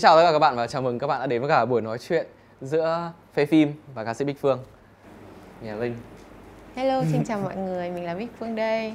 Xin chào tất cả các bạn và chào mừng các bạn đã đến với cả buổi nói chuyện giữa phê phim và ca sĩ Bích Phương. nhà Linh. Hello, xin chào mọi người, mình là Bích Phương đây.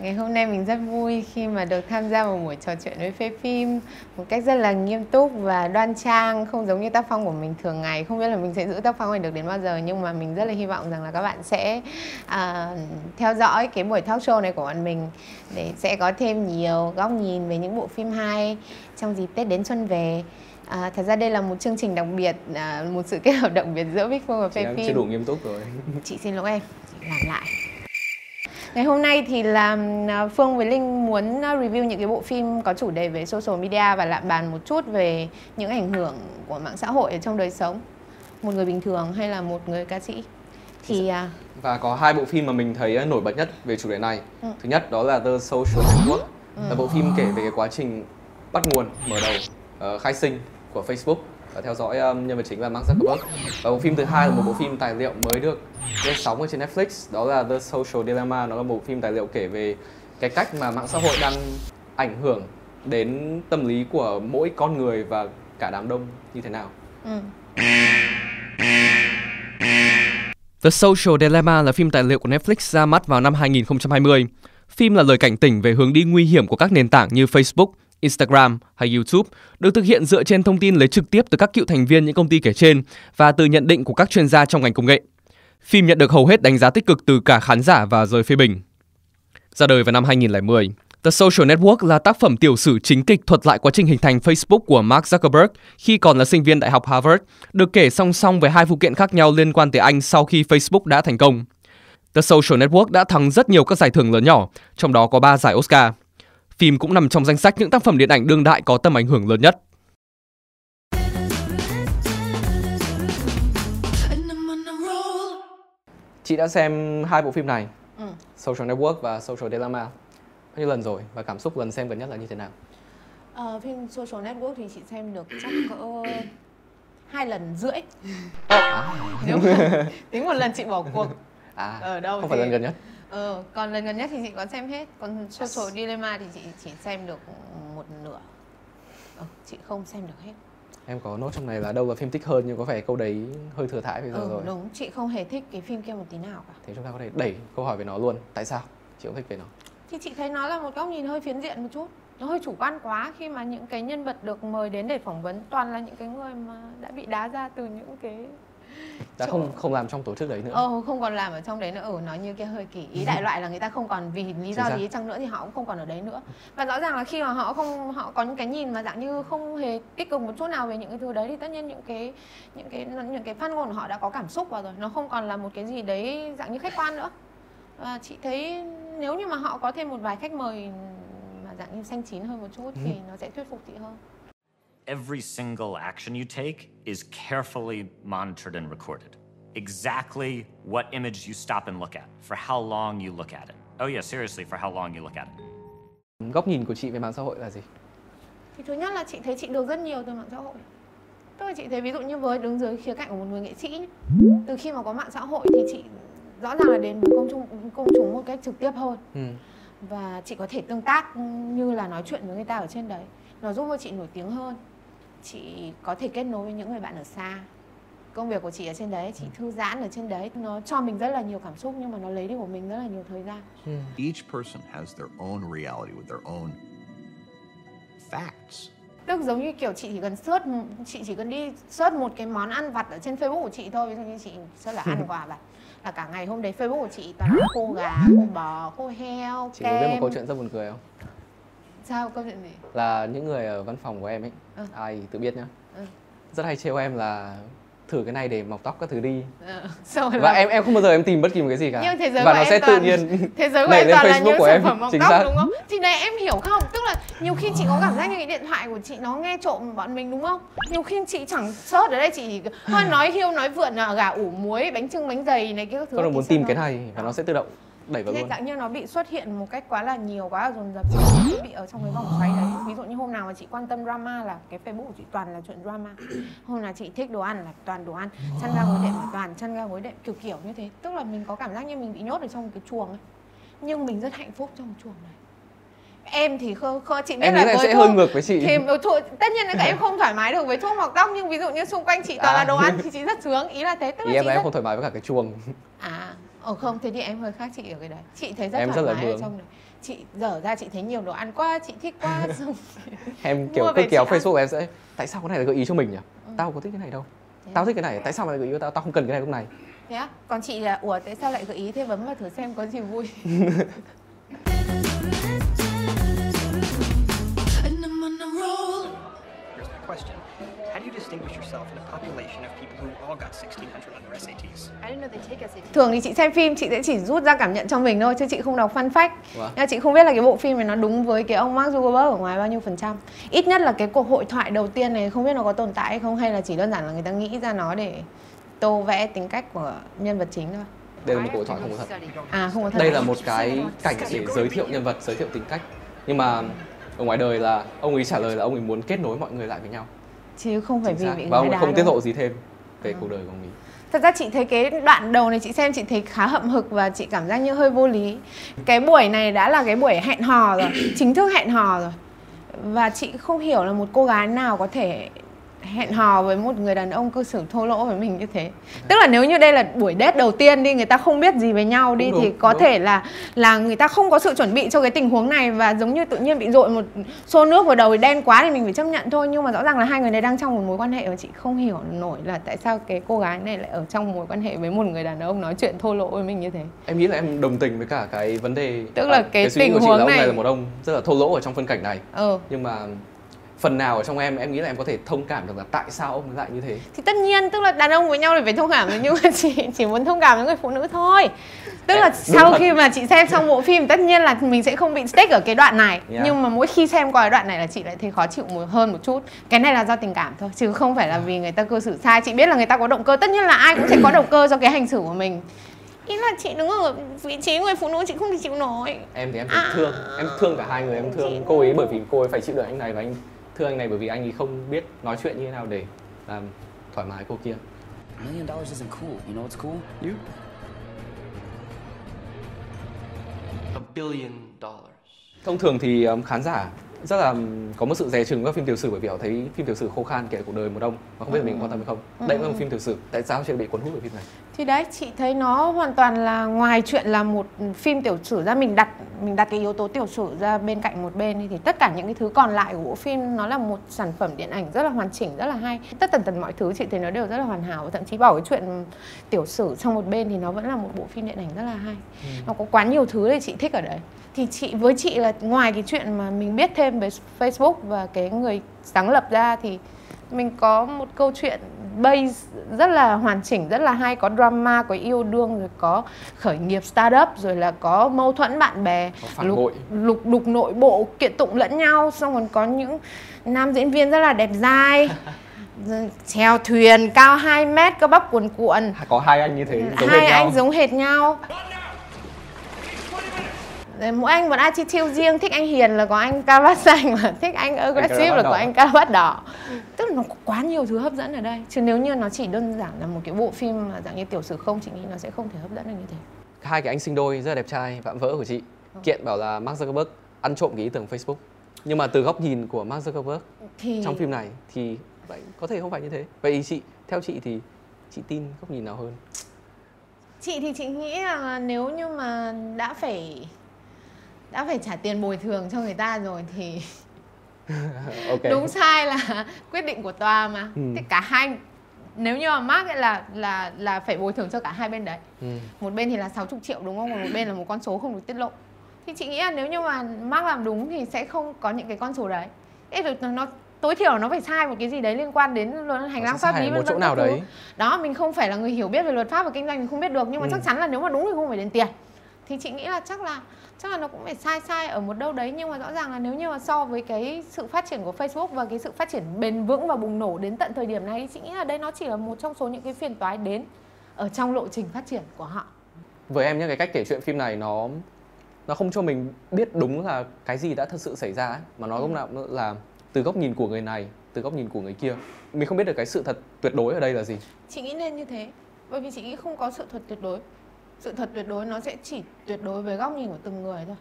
Ngày hôm nay mình rất vui khi mà được tham gia một buổi trò chuyện với phê phim một cách rất là nghiêm túc và đoan trang, không giống như tác phong của mình thường ngày. Không biết là mình sẽ giữ tác phong này được đến bao giờ nhưng mà mình rất là hy vọng rằng là các bạn sẽ à, theo dõi cái buổi talk show này của bọn mình để sẽ có thêm nhiều góc nhìn về những bộ phim hay trong dịp Tết đến xuân về. À, thật ra đây là một chương trình đặc biệt, à, một sự kết hợp đặc biệt giữa Bích Phương và Chị phê phim. chưa đủ nghiêm túc rồi. chị xin lỗi em chị làm lại. Ngày hôm nay thì là à, Phương với Linh muốn à, review những cái bộ phim có chủ đề về social media và lại bàn một chút về những ảnh hưởng của mạng xã hội ở trong đời sống. Một người bình thường hay là một người ca sĩ? Thì à, Và có hai bộ phim mà mình thấy nổi bật nhất về chủ đề này. Ừ. Thứ nhất đó là The Social Network, là bộ phim kể về cái quá trình bắt nguồn, mở đầu, ờ, khai sinh của Facebook và theo dõi um, nhân vật chính là Mark Zuckerberg. Và bộ phim thứ hai là một bộ phim tài liệu mới được lên sóng ở trên Netflix, đó là The Social Dilemma. Nó là một bộ phim tài liệu kể về cái cách mà mạng xã hội đang ảnh hưởng đến tâm lý của mỗi con người và cả đám đông như thế nào. ừ. The Social Dilemma là phim tài liệu của Netflix ra mắt vào năm 2020. Phim là lời cảnh tỉnh về hướng đi nguy hiểm của các nền tảng như Facebook, Instagram hay YouTube, được thực hiện dựa trên thông tin lấy trực tiếp từ các cựu thành viên những công ty kể trên và từ nhận định của các chuyên gia trong ngành công nghệ. Phim nhận được hầu hết đánh giá tích cực từ cả khán giả và giới phê bình. Ra đời vào năm 2010, The Social Network là tác phẩm tiểu sử chính kịch thuật lại quá trình hình thành Facebook của Mark Zuckerberg khi còn là sinh viên Đại học Harvard, được kể song song với hai vụ kiện khác nhau liên quan tới anh sau khi Facebook đã thành công. The Social Network đã thắng rất nhiều các giải thưởng lớn nhỏ, trong đó có 3 giải Oscar. Phim cũng nằm trong danh sách những tác phẩm điện ảnh đương đại có tầm ảnh hưởng lớn nhất. Chị đã xem hai bộ phim này, Ừ. Social Network và Social Dilemma bao nhiêu lần rồi và cảm xúc lần xem gần nhất là như thế nào? Ờ, phim Social Network thì chị xem được chắc cỡ hai lần rưỡi nếu mà tính một lần chị bỏ cuộc À, ở đâu không phải thì- lần gần nhất. Ờ, còn lần gần nhất thì chị có xem hết Còn Social Dilemma thì chị chỉ xem được một nửa ờ, Chị không xem được hết Em có nốt trong này là đâu là phim thích hơn nhưng có vẻ câu đấy hơi thừa thãi bây giờ Ừ rồi. đúng, chị không hề thích cái phim kia một tí nào cả Thế chúng ta có thể đẩy câu hỏi về nó luôn. Tại sao? Chị không thích về nó. Thì chị thấy nó là một góc nhìn hơi phiến diện một chút Nó hơi chủ quan quá khi mà những cái nhân vật được mời đến để phỏng vấn Toàn là những cái người mà đã bị đá ra từ những cái Đã Chỗ- không không làm trong tổ chức đấy nữa. Ờ không còn làm ở trong đấy nữa. Ừ nói như kia hơi kỳ. Ý đại loại là người ta không còn vì lý do gì chăng nữa thì họ cũng không còn ở đấy nữa. Và rõ ràng là khi mà họ không họ có những cái nhìn mà dạng như không hề tích cực một chút nào về những cái thứ đấy thì tất nhiên những cái những cái những cái phát ngôn của họ đã có cảm xúc vào rồi. Nó không còn là một cái gì đấy dạng như khách quan nữa. Và chị thấy nếu như mà họ có thêm một vài khách mời mà dạng như xanh chín hơn một chút thì nó sẽ thuyết phục chị hơn every single action you take is carefully monitored and recorded. Exactly what image you stop and look at, for how long you look at it. Oh, yeah, seriously, for how long you look at it. Góc nhìn của chị về mạng xã hội là gì? thì thứ nhất là chị thấy chị được rất nhiều từ mạng xã hội tức là chị thấy ví dụ như với đứng dưới khía cạnh của một người nghệ sĩ từ khi mà có mạng xã hội thì chị rõ ràng là đến với công chúng công chúng một cách trực tiếp hơn Ừ. và chị có thể tương tác như là nói chuyện với người ta ở trên đấy. Nó giúp cho chị nổi tiếng hơn. Chị có thể kết nối với những người bạn ở xa. Công việc của chị ở trên đấy chị thư giãn ở trên đấy. Nó cho mình rất là nhiều cảm xúc nhưng mà nó lấy đi của mình rất là nhiều thời gian. Each person has their own reality with their own facts. tức giống như kiểu chị chỉ cần search chị chỉ cần đi search một cái món ăn vặt ở trên Facebook của chị thôi. Ví dụ như chị search là ăn quà vặt là cả ngày hôm đấy Facebook của chị toàn là khô gà khô bò khô heo Chị có biết một kem câu chuyện rất buồn cười không? sao câu chuyện gì Là những người ở văn phòng của em ấy, Ừ. ai tự biết nhá. Ừ. Rất hay trêu em là thử cái này để mọc tóc các thứ đi. Xong rồi Và là- em em không bao giờ em tìm bất kỳ một cái gì cả. nhưng thế giới và của nó em sẽ tự toàn- nhiên thế giới của em toàn là Facebook những của sản em. phẩm mọc tóc xác. đúng không thì này em hiểu không tức là nhiều khi chị có cảm giác như cái điện thoại của chị nó nghe trộm bọn mình đúng không nhiều khi chị chẳng search ở đây chị nói hiêu nói vượn là gà ủ muối bánh trưng bánh dày này kia các thứ Con muốn tìm nó- cái này và nó sẽ tự động đẩy vào Thế luôn. dạng như nó bị xuất hiện một cách quá là nhiều quá là dồn dập chị bị ở trong cái vòng xoáy đấy. Ví dụ như hôm nào mà chị quan tâm drama là cái facebook của chị toàn là chuyện drama. Hôm nào chị thích đồ ăn là toàn đồ ăn chăn ga gối đệm là toàn chăn ga gối đệm kiểu kiểu như thế. Tức là mình có cảm giác như mình bị nhốt ở trong cái chuồng ấy. Nhưng mình rất hạnh phúc trong chuồng này. Em thì không, không chị biết em là em với sẽ thuốc, hơi ngược với chị. thì thuốc, tất nhiên là các em không thoải mái được với thuốc mọc tóc nhưng ví dụ như xung quanh chị toàn À. là đồ ăn thì chị rất sướng ý là thế. Tức ý là em chị là em rất... không thoải mái với cả cái chuồng. À ồ không thế thì em hơi khác chị ở cái đấy. Chị thấy rất Em thoải rất là mái ở trong đấy. Chị dở ra chị thấy nhiều đồ ăn quá chị thích quá xong em Mua kiểu cứ kéo ăn. Facebook em sẽ tại sao cái này là gợi ý cho mình nhỉ? Ừ. tao có thích cái này đâu. Thế tao à? thích cái này tại sao lại gợi ý tao? Tao không cần cái này lúc này. Thế á? Còn chị là ủa tại sao lại gợi ý thế? Bấm vào thử xem có gì vui distinguish yourself in a population of people who all got 1600 on their SATs? I didn't know they take SAT. thường thì chị xem phim chị sẽ chỉ rút ra cảm nhận cho mình thôi chứ chị không đọc fun fact nhưng mà chị không biết là cái bộ phim này nó đúng với cái ông Mark Zuckerberg ở ngoài bao nhiêu phần trăm. Ít nhất là cái cuộc hội thoại đầu tiên này không biết nó có tồn tại hay không hay là chỉ đơn giản là người ta nghĩ ra nó để tô vẽ tính cách của nhân vật chính thôi. Đây là một cuộc hội thoại không có thật. À không có thật. Đây là một cái cảnh để giới thiệu nhân vật giới thiệu tính cách. Nhưng mà ở ngoài đời là ông ấy trả lời là ông ấy muốn kết nối mọi người lại với nhau chứ không phải Chính vì xác. bị và ông không tiết lộ gì thêm về cuộc đời của ông ấy Thật ra chị thấy cái đoạn đầu này chị xem chị thấy khá hậm hực và chị cảm giác như hơi vô lý. Cái buổi này đã là cái buổi hẹn hò rồi, chính thức hẹn hò rồi. Và chị không hiểu là một cô gái nào có thể hẹn hò với một người đàn ông cư xử thô lỗ với mình như thế. Tức là nếu như đây là buổi date đầu tiên đi người ta không biết gì về nhau đi Đúng, thì có đúng. thể là là người ta không có sự chuẩn bị cho cái tình huống này và giống như tự nhiên bị dội một xô nước vào đầu thì đen quá thì mình phải chấp nhận thôi nhưng mà rõ ràng là hai người này đang trong một mối quan hệ và chị không hiểu nổi là tại sao cái cô gái này lại ở trong mối quan hệ với một người đàn ông nói chuyện thô lỗ với mình như thế. em nghĩ là em đồng tình với cả cái vấn đề Tức là cái suy nghĩ tình của chị huống là ông này- này là một ông rất là thô lỗ ở trong phân cảnh này Ờ nhưng mà phần nào ở trong em em nghĩ là em có thể thông cảm được là tại sao ông ấy lại như thế? Thì tất nhiên tức là đàn ông với nhau thì phải thông cảm nhưng mà chị chỉ muốn thông cảm với người phụ nữ thôi. Tức là Em- đúng sau thật. khi mà chị xem xong bộ phim tất nhiên là mình sẽ không bị stick ở cái đoạn này. Yeah. nhưng mà mỗi khi xem qua cái đoạn này là chị lại thấy khó chịu một hơn một chút. Cái này là do tình cảm thôi chứ không phải là vì người ta cư xử sai. Chị biết là người ta có động cơ tất nhiên là ai cũng sẽ có động cơ cho cái hành xử của mình. Ý là chị đứng ở vị trí người phụ nữ chị không thể chịu nổi. Em thì em À. thương em thương cả hai người em thương cô ấy bởi vì cô ấy phải chịu đựng anh này và anh thương anh này bởi vì anh ấy không biết nói chuyện như thế nào để làm thoải mái cô kia A million dollars isn't cool. You know what's cool? You. A billion dollars. thông thường thì um, khán giả rất là có một sự dè chừng các phim tiểu sử bởi vì họ thấy phim tiểu sử khô khan kể cuộc đời một ông và không biết là mình quan tâm hay không. Đây cũng là một phim tiểu sử. Tại sao chị bị cuốn hút bởi phim này? Thì đấy chị thấy nó hoàn toàn là ngoài chuyện là một phim tiểu sử ra mình đặt mình đặt cái yếu tố tiểu sử ra bên cạnh một bên thì tất cả những cái thứ còn lại của bộ phim nó là một sản phẩm điện ảnh rất là hoàn chỉnh rất là hay. Tất tần tần mọi thứ chị thấy nó đều rất là hoàn hảo và thậm chí bỏ cái chuyện tiểu sử sang một bên thì nó vẫn là một bộ phim điện ảnh rất là hay. Nó có quá nhiều thứ để chị thích ở đấy thì chị với chị là ngoài cái chuyện mà mình biết thêm về Facebook và cái người sáng lập ra thì mình có một câu chuyện base rất là hoàn chỉnh rất là hay có drama có yêu đương rồi có khởi nghiệp startup rồi là có mâu thuẫn bạn bè Có lục, bội. lục đục nội bộ kiện tụng lẫn nhau xong còn có những nam diễn viên rất là đẹp dai. Chèo thuyền cao 2 mét cơ bắp cuồn cuộn. Có hai anh như thế giống hai hệt anh nhau. giống hệt nhau mỗi anh một attitude riêng. Thích anh hiền là có anh caravat xanh mà thích anh aggressive là có anh caravat đỏ. Tức là nó có quá nhiều thứ hấp dẫn ở đây. Chứ nếu như nó chỉ đơn giản là một cái bộ phim mà dạng như tiểu sử không chị nghĩ nó sẽ không thể hấp dẫn được như thế. Hai cái anh sinh đôi rất là đẹp trai vạm vỡ của chị. Kiện bảo là Mark Zuckerberg ăn trộm cái ý tưởng Facebook. Nhưng mà từ góc nhìn của Mark Zuckerberg thì trong phim này thì vậy có thể không phải như thế. Vậy chị theo chị thì chị tin góc nhìn nào hơn? Chị thì chị nghĩ là nếu như mà đã phải đã phải trả tiền bồi thường cho người ta rồi thì ok. đúng sai là quyết định của tòa mà. Ừ. thì cả hai nếu như mà Mark ấy là là là phải bồi thường cho cả hai bên đấy. Ừ. một bên thì là 60 triệu đúng không? Còn một bên là một con số không được tiết lộ. Thì chị nghĩ là nếu như mà Mark làm đúng thì sẽ không có những cái con số đấy. Ê, nó, nó tối thiểu nó phải sai một cái gì đấy liên quan đến luật hành lang pháp lý vân một chỗ vân nào đấy. đó mình không phải là người hiểu biết về luật pháp và kinh doanh mình không biết được. Nhưng mà Ừ. chắc chắn là nếu mà đúng thì không phải đến tiền thì chị nghĩ là chắc là chắc là nó cũng phải sai sai ở một đâu đấy nhưng mà rõ ràng là nếu như mà so với cái sự phát triển của Facebook và cái sự phát triển bền vững và bùng nổ đến tận thời điểm này thì chị nghĩ là đây nó chỉ là một trong số những cái phiền toái đến ở trong lộ trình phát triển của họ. Với em nhé cái cách kể chuyện phim này nó nó không cho mình biết đúng là cái gì đã thật sự xảy ra ấy, mà nó nào cũng là từ góc nhìn của người này từ góc nhìn của người kia. Mình không biết được cái sự thật tuyệt đối ở đây là gì. Chị nghĩ nên như thế bởi vì chị nghĩ không có sự thật tuyệt đối sự thật tuyệt đối nó sẽ chỉ tuyệt đối với góc nhìn của từng người thôi.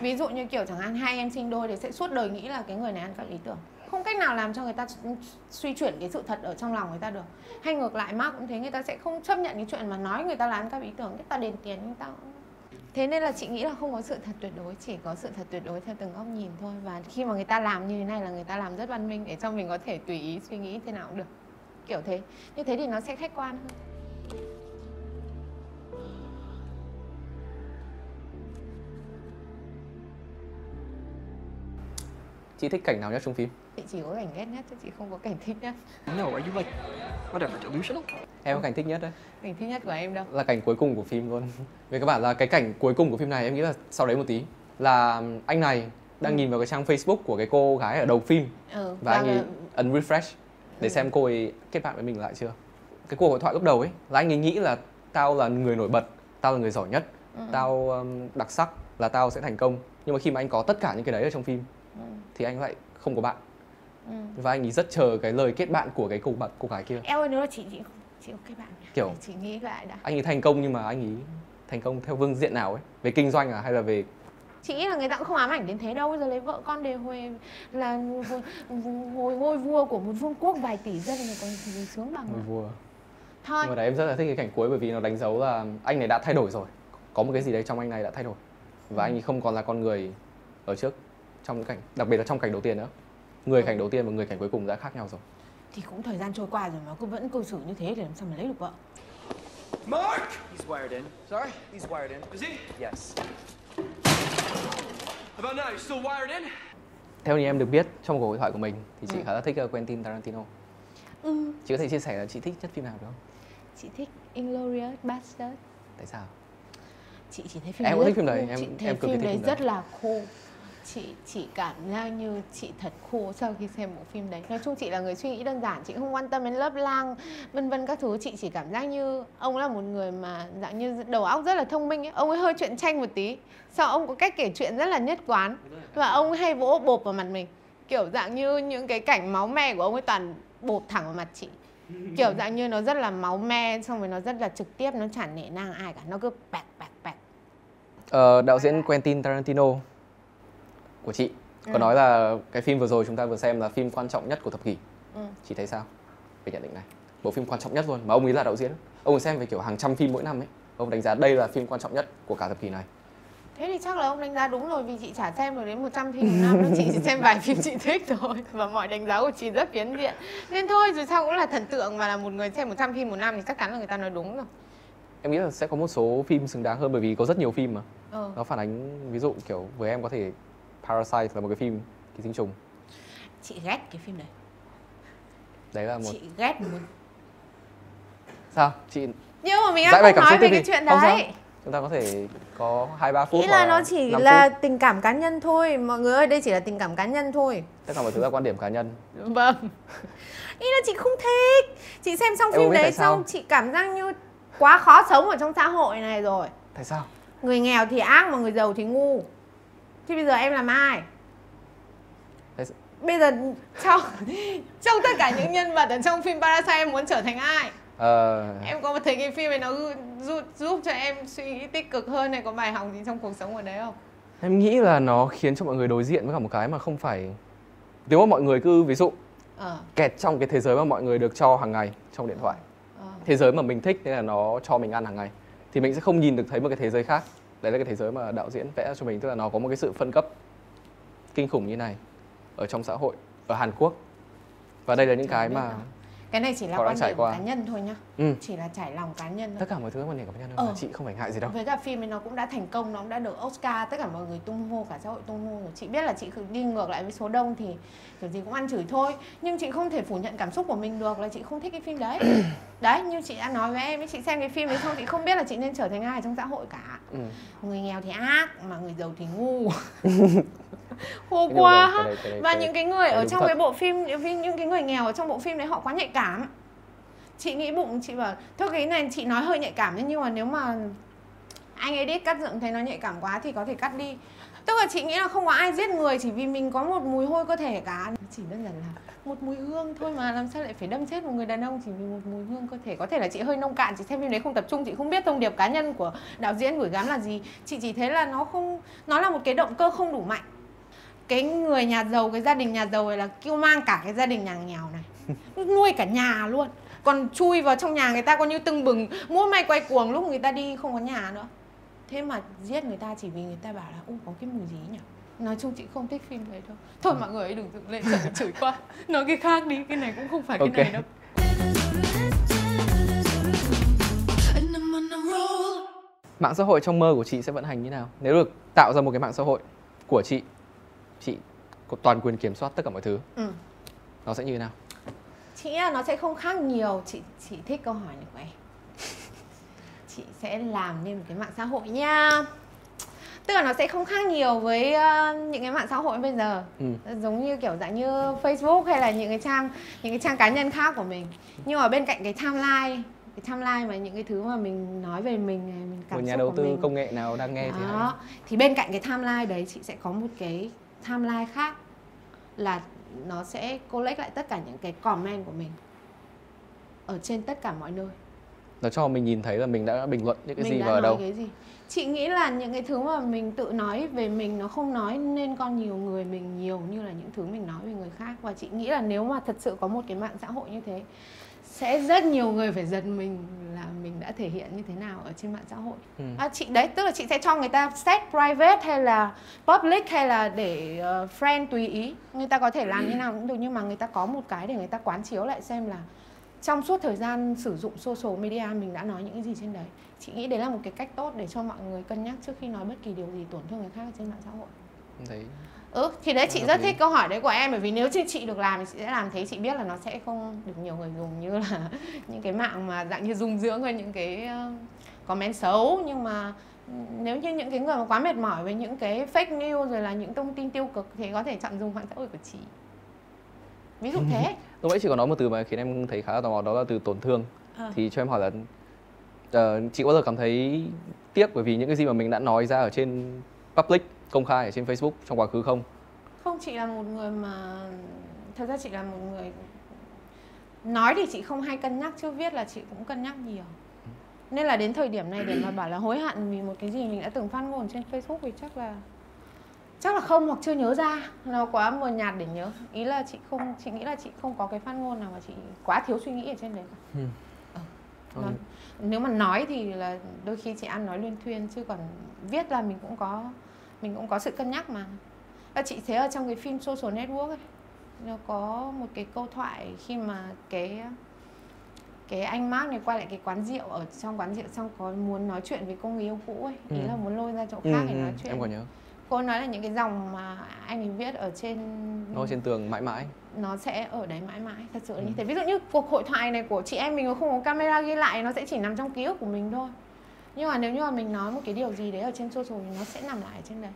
Ví dụ như kiểu chẳng hạn hai em sinh đôi thì sẽ suốt đời nghĩ là cái người này ăn cắp ý tưởng. Không cách nào làm cho người ta suy chuyển cái sự thật ở trong lòng người ta được. Hay ngược lại, Mark cũng thế, người ta sẽ không chấp nhận cái chuyện mà nói người ta là ăn cắp ý tưởng người ta đền tiền người ta. Thế nên là chị nghĩ là không có sự thật tuyệt đối, chỉ có sự thật tuyệt đối theo từng góc nhìn thôi. Và khi mà người ta làm như thế này là người ta làm rất văn minh để cho mình có thể tùy ý suy nghĩ thế nào cũng được. Kiểu thế. Như thế thì nó sẽ khách quan hơn. Chị thích cảnh nào nhất trong phim chị chỉ có cảnh ghét nhất chứ chị không có cảnh thích nhất No, are you like, whatever, delusional? em có cảnh thích nhất đấy cảnh thích nhất của em đâu là cảnh cuối cùng của phim luôn về các bạn là cái cảnh cuối cùng của phim này em nghĩ là sau đấy một tí là anh này đang Ừ. nhìn vào cái trang Facebook của cái cô gái ở đầu phim ừ, và anh ấy là- ấn refresh để Ừ. xem cô ấy kết bạn với mình lại chưa cái cuộc hội thoại lúc đầu ấy là anh ấy nghĩ là tao là người nổi bật tao là người giỏi nhất Ừ. tao um, đặc sắc là tao sẽ thành công nhưng mà khi mà anh có tất cả những cái đấy ở trong phim. Thì anh lại không có bạn. Ừ. và anh ấy rất chờ cái lời kết bạn của cái cô bạn cô gái kia. Em ơi nếu là chị chị không chị cái bạn? Kiểu- Để chị nghĩ lại đã. anh ấy thành công nhưng mà anh ấy thành công theo vương diện nào ấy? Về kinh doanh à hay là về chị nghĩ là người ta cũng không ám ảnh đến thế đâu. Bây giờ lấy vợ con đều huề là ngôi, ngôi, vua của một vương quốc vài tỷ dân thì còn gì sướng bằng ngôi vua. Thôi. Nhưng mà đấy em rất là thích cái cảnh cuối bởi vì nó đánh dấu là anh này đã thay đổi rồi. Có một cái gì đấy trong anh này đã thay đổi. Và anh ấy không còn là con người ở trước trong cái cảnh đặc biệt là trong cảnh đầu tiên nữa người cảnh đầu tiên và người cảnh cuối cùng đã khác nhau rồi thì cũng thời gian trôi qua rồi mà cứ vẫn cư xử như thế thì làm sao mà lấy được vợ Mark! He's wired in. Sorry? He's wired in. Is he? Yes. How about now? You still wired in? theo như em được biết trong cuộc hội thoại của mình thì chị Ừ. khá là thích uh, Quentin Tarantino ừ, chị có thể chia sẻ là chị thích nhất phim nào được không chị thích Inglourious Bastard tại sao chị chỉ thấy phim Em cũng thích phim đấy, em- chị thấy em cực kỳ phim thích đấy phim đấy. rất là cool chị chỉ cảm giác như chị thật cool sau khi xem bộ phim đấy. Nói chung chị là người suy nghĩ đơn giản chị không quan tâm đến lớp lang vân vân các thứ. Chị chỉ cảm giác như ông là một người mà dạng như đầu óc rất là thông minh ấy. ông ấy hơi chuyện tranh một tí. Sau ông có cách kể chuyện rất là nhất quán? Và ông ấy hay vỗ bộp vào mặt mình. Kiểu dạng như những cái cảnh máu me của ông ấy toàn bộp thẳng vào mặt chị. Kiểu dạng như nó rất là máu me xong rồi nó rất là trực tiếp nó chẳng nể nang ai cả. Nó cứ bạc bạc bạc Ờ, đạo diễn Quentin Tarantino của chị. Có Ừ. nói là cái phim vừa rồi chúng ta vừa xem là phim quan trọng nhất của thập kỷ. Ừ. chị thấy sao? Về nhận định này. Bộ phim quan trọng nhất luôn mà ông ấy là đạo diễn. Ông ấy xem về kiểu hàng trăm phim mỗi năm ấy. Ông đánh giá đây là phim quan trọng nhất của cả thập kỷ này. Thế thì chắc là ông đánh giá đúng rồi vì chị chả xem được đến 100 phim một năm chị chỉ xem vài phim chị thích thôi và mọi đánh giá của chị rất phiến diện. Nên thôi dù sao cũng là thần tượng và là một người xem 100 phim một năm thì chắc chắn là người ta nói đúng rồi. Em nghĩ là sẽ có một số phim xứng đáng hơn bởi vì có rất nhiều phim mà. Ừ. nó phản ánh ví dụ kiểu với em có thể Parasite là một cái phim ký sinh trùng. Chị ghét cái phim đấy đấy là một chị ghét muốn sao? Chị nhưng mà mình đang không nói về cái chuyện Không sao. đấy. Chúng ta có thể có hai ba phút ý là nó chỉ là phút. tình cảm cá nhân thôi. Mọi người ơi đây chỉ là tình cảm cá nhân thôi. Tất cả mọi thứ là quan điểm cá nhân. Vâng. Ý là chị không thích. Chị xem xong Em phim đấy xong chị cảm giác như quá khó sống ở trong xã hội này rồi. Tại sao? Người nghèo thì ác mà người giàu thì ngu thì bây giờ em làm ai? Bây giờ trong trong tất cả những nhân vật ở trong phim Parasite em muốn trở thành ai? Ờ, em có thấy cái phim này nó giúp, giúp cho em suy nghĩ tích cực hơn này có bài học gì trong cuộc sống ở đấy không? Em nghĩ là nó khiến cho mọi người đối diện với cả một cái mà không phải Nếu mà mọi người cứ ví dụ ờ. kẹt trong cái thế giới mà mọi người được cho hàng ngày trong điện thoại. Ờ. Thế giới mà mình thích nên là nó cho mình ăn hàng ngày Thì mình sẽ không nhìn được thấy một cái thế giới khác Đấy là cái thế giới mà đạo diễn vẽ cho mình Tức là nó có một cái sự phân cấp kinh khủng như này Ở trong xã hội, ở Hàn Quốc Và đây là những cái mà. Cái này chỉ là quan điểm qua. cá nhân thôi nhá. Ừ, chỉ là trải lòng cá nhân thôi. Tất cả mọi thứ quan điểm của nhân thôi Chị không phải ngại gì đâu. Với cả phim ấy nó cũng đã thành công nó cũng đã được Oscar tất cả mọi người tung hô cả xã hội tung hô rồi. Chị biết là chị cứ đi ngược lại với số đông thì kiểu gì cũng ăn chửi thôi. Nhưng chị không thể phủ nhận cảm xúc của mình được là chị không thích cái phim đấy. Đấy như chị đã nói với em ấy chị xem cái phim đấy xong chị không biết là chị nên trở thành ai trong xã hội cả. Ừ. người nghèo thì ác mà người giàu thì ngu khô quá đấy- cái đấy- cái đấy- và những cái người ở trong thật. cái bộ phim những những cái người nghèo ở trong bộ phim đấy họ quá nhạy cảm. Chị nghĩ bụng chị bảo thôi cái này chị nói hơi nhạy cảm nhưng mà nếu mà anh edit cắt dựng thấy nó nhạy cảm quá thì có thể cắt đi. Tức là chị nghĩ là không có ai giết người chỉ vì mình có một mùi hôi cơ thể cả. Chỉ đơn giản là một mùi hương thôi mà làm sao lại phải đâm chết một người đàn ông chỉ vì một mùi hương cơ thể. Có thể là chị hơi nông cạn chị xem phim đấy không tập trung chị không biết thông điệp cá nhân của đạo diễn gửi gắm là gì. Chị chỉ thấy là nó không nó là một cái động cơ không đủ mạnh cái người nhà giàu cái gia đình nhà giàu này là kêu mang cả cái gia đình nhà nghèo này. Nuôi cả nhà luôn. Còn chui vào trong nhà người ta coi như tưng bừng. Múa may quay cuồng lúc người ta đi không có nhà nữa. Thế mà giết người ta chỉ vì người ta bảo là u có cái mùi gì nhỉ? Nói chung chị không thích phim đấy đâu. Thôi mọi người đừng dựng lên sợ chửi qua nói cái khác đi cái này cũng không phải cái Ok. này đâu. Mạng xã hội trong mơ của chị sẽ vận hành như nào? Nếu được tạo ra một cái mạng xã hội của chị, chị có toàn quyền kiểm soát tất cả mọi thứ, ừ. nó sẽ như thế nào? chị nghĩ là nó sẽ không khác nhiều chị chị thích câu hỏi này của em chị sẽ làm nên một cái mạng xã hội nha tức là nó sẽ không khác nhiều với ờ, những cái mạng xã hội bây giờ Ừ. giống như kiểu dạng như Facebook hay là những cái trang những cái trang cá nhân khác của mình nhưng mà bên cạnh cái timeline cái timeline mà những cái thứ mà mình nói về mình này, mình cảm Một nhà xúc đầu của tư mình công nghệ nào đang nghe thì hay. đó thì bên cạnh cái timeline đấy chị sẽ có một cái timeline khác là nó sẽ collect lại tất cả những cái comment của mình ở trên tất cả mọi nơi. Nó cho mình nhìn thấy là mình đã bình luận những cái mình gì đã và ở nói đâu. cái gì? Chị nghĩ là những cái thứ mà mình tự nói về mình nó không nói nên con nhiều người mình nhiều như là những thứ mình nói về người khác. Và chị nghĩ là nếu mà thật sự có một cái mạng xã hội như thế sẽ rất nhiều người phải giật mình mình đã thể hiện như thế nào ở trên mạng xã hội Ừ. à, chị đấy tức là chị sẽ cho người ta set private hay là public hay là để ờ, friend tùy ý người ta có thể làm như nào cũng được nhưng mà người ta có một cái để người ta quán chiếu lại xem là trong suốt thời gian sử dụng social media mình đã nói những cái gì trên đấy chị nghĩ đấy là một cái cách tốt để cho mọi người cân nhắc trước khi nói bất kỳ điều gì tổn thương người khác ở trên mạng xã hội Đấy. Ừ thì đấy chị Hợp rất thích câu hỏi đấy của em bởi vì nếu như chị được làm thì chị sẽ làm thế chị biết là nó sẽ không được nhiều người dùng như là những cái mạng mà dạng như dung dưỡng hay những cái ờ, comment xấu. Nhưng mà nếu như những cái người mà quá mệt mỏi với những cái fake news rồi là những thông tin tiêu cực thì có thể chọn dùng mạng xã hội của chị. Ví dụ thế. Lúc nãy chị có nói một từ mà khiến em thấy khá là tò mò đó là từ tổn thương. Ờ. Thì cho em hỏi là ờ, chị có bao giờ cảm thấy tiếc bởi vì những cái gì mà mình đã nói ra ở trên public, công khai ở trên Facebook trong quá khứ không? không chị là một người mà thật ra chị là một người nói thì chị không hay cân nhắc chứ viết là chị cũng cân nhắc nhiều nên là đến thời điểm này để mà bảo là hối hận vì một cái gì mình đã từng phát ngôn trên Facebook thì chắc là chắc là không hoặc chưa nhớ ra nó quá mờ nhạt để nhớ ý là chị không chị nghĩ là chị không có cái phát ngôn nào mà chị quá thiếu suy nghĩ ở trên đấy cả. Ừ. Ờ. Nó- nếu mà nói thì là đôi khi chị ăn nói luyên thuyên chứ còn viết là mình cũng có mình cũng có sự cân nhắc mà và chị thấy ở trong cái phim Social Network ấy nó có một cái câu thoại khi mà cái cái anh Mark này quay lại cái quán rượu ở trong quán rượu xong có muốn nói chuyện với cô người yêu cũ ấy ý Ừ. là muốn lôi ra chỗ Ừ, khác để ừ, nói chuyện em có nhớ. cô nói là những cái dòng mà anh ấy viết ở trên Nó trên tường mãi mãi. nó sẽ ở đấy mãi mãi thật sự là Ừ. như thế ví dụ như cuộc hội thoại này của chị em mình mà không có camera ghi lại nó sẽ chỉ nằm trong ký ức của mình thôi nhưng mà nếu như mà mình nói một cái điều gì đấy ở trên social thì nó sẽ nằm lại ở trên đấy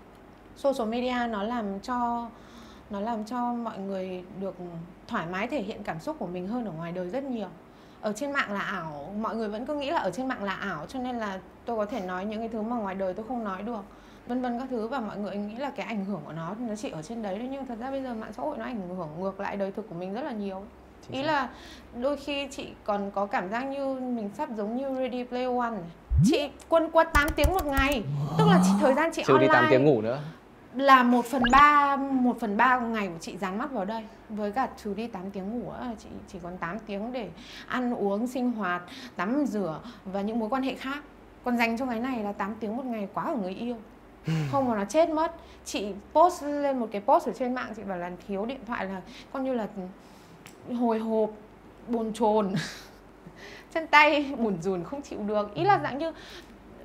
social media nó làm cho nó làm cho mọi người được thoải mái thể hiện cảm xúc của mình hơn ở ngoài đời rất nhiều ở trên mạng là ảo mọi người vẫn cứ nghĩ là ở trên mạng là ảo cho nên là tôi có thể nói những cái thứ mà ngoài đời tôi không nói được vân vân các thứ và mọi người nghĩ là cái ảnh hưởng của nó nó chỉ ở trên đấy thôi nhưng thật ra bây giờ mạng xã hội nó ảnh hưởng ngược lại đời thực của mình rất là nhiều Chính ý xác. là đôi khi chị còn có cảm giác như mình sắp giống như Ready Player One này. Chị quân quất 8 tiếng một ngày. Tức là chị, thời gian chị Trừ đi online 8 tiếng ngủ nữa. là một phần ba một phần ba ngày của chị dán mắt vào đây. Với cả trừ đi 8 tiếng ngủ á, chị chỉ còn 8 tiếng để ăn uống sinh hoạt tắm rửa và những mối quan hệ khác. Còn dành cho cái này là 8 tiếng một ngày quá ở người yêu. Không mà nó chết mất. Chị post lên một cái post ở trên mạng chị bảo là thiếu điện thoại là coi như là hồi hộp bồn chồn chân tay buồn rùn không chịu được. Ý là dạng như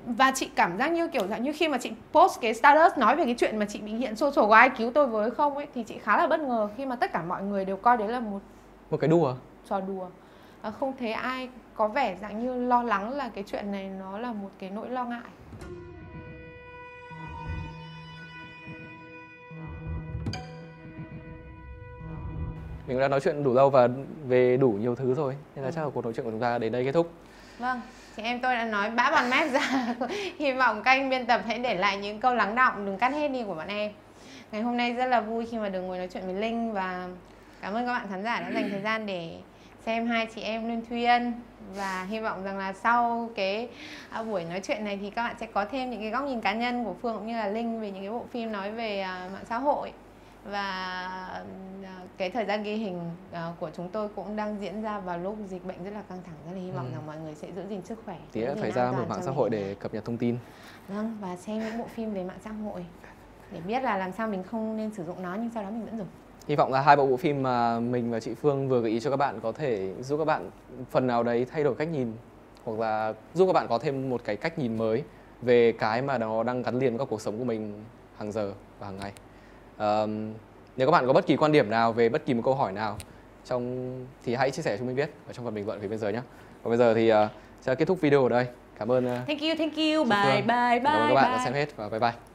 và chị cảm giác như kiểu dạng như khi mà chị post cái status nói về cái chuyện mà chị bị hiện social có ai cứu tôi với không ấy thì chị khá là bất ngờ khi mà tất cả mọi người đều coi đấy là một Một cái đùa. trò đùa. À, không thấy ai có vẻ dạng như lo lắng là cái chuyện này nó là một cái nỗi lo ngại Mình đã nói chuyện đủ lâu và về đủ nhiều thứ rồi Nên là Ừ. chắc là cuộc nói chuyện của chúng ta đến đây kết thúc. Vâng, chị em tôi đã nói bã bằng mép ra. Hy vọng các anh biên tập hãy để lại những câu lắng động Đừng cắt hết đi của bọn em. Ngày hôm nay rất là vui khi mà được ngồi nói chuyện với Linh Và cảm ơn các bạn khán giả đã dành thời gian để xem hai chị em Luyên Thuyên Và hy vọng rằng là sau cái à, buổi nói chuyện này thì các bạn sẽ có thêm những cái góc nhìn cá nhân của Phương cũng như là Linh Về những cái bộ phim nói về à, mạng xã hội và à, cái thời gian ghi hình à, của chúng tôi cũng đang diễn ra vào lúc dịch bệnh rất là căng thẳng rất là hy vọng Ừ. rằng mọi người sẽ giữ gìn sức khỏe Tí giữ nữa gìn phải ra một mạng xã hội để cập nhật thông tin. vâng và xem những bộ phim về mạng xã hội để biết là làm sao mình không nên sử dụng nó nhưng sau đó mình vẫn dùng Hy vọng là hai bộ bộ phim mà mình và chị Phương vừa gợi ý cho các bạn có thể giúp các bạn phần nào đấy thay đổi cách nhìn hoặc là giúp các bạn có thêm một cái cách nhìn mới về cái mà nó đang gắn liền với các cuộc sống của mình hàng giờ và hàng ngày. Ờm, nếu các bạn có bất kỳ quan điểm nào về bất kỳ một câu hỏi nào trong thì hãy chia sẻ cho mình biết ở trong phần bình luận phía bên dưới nhé. Còn bây giờ thì uh, sẽ kết thúc video ở đây. Cảm ơn uh, Thank you, thank you. Bye, bye, bye, Cảm ơn các bạn đã bye. xem hết và bye bye.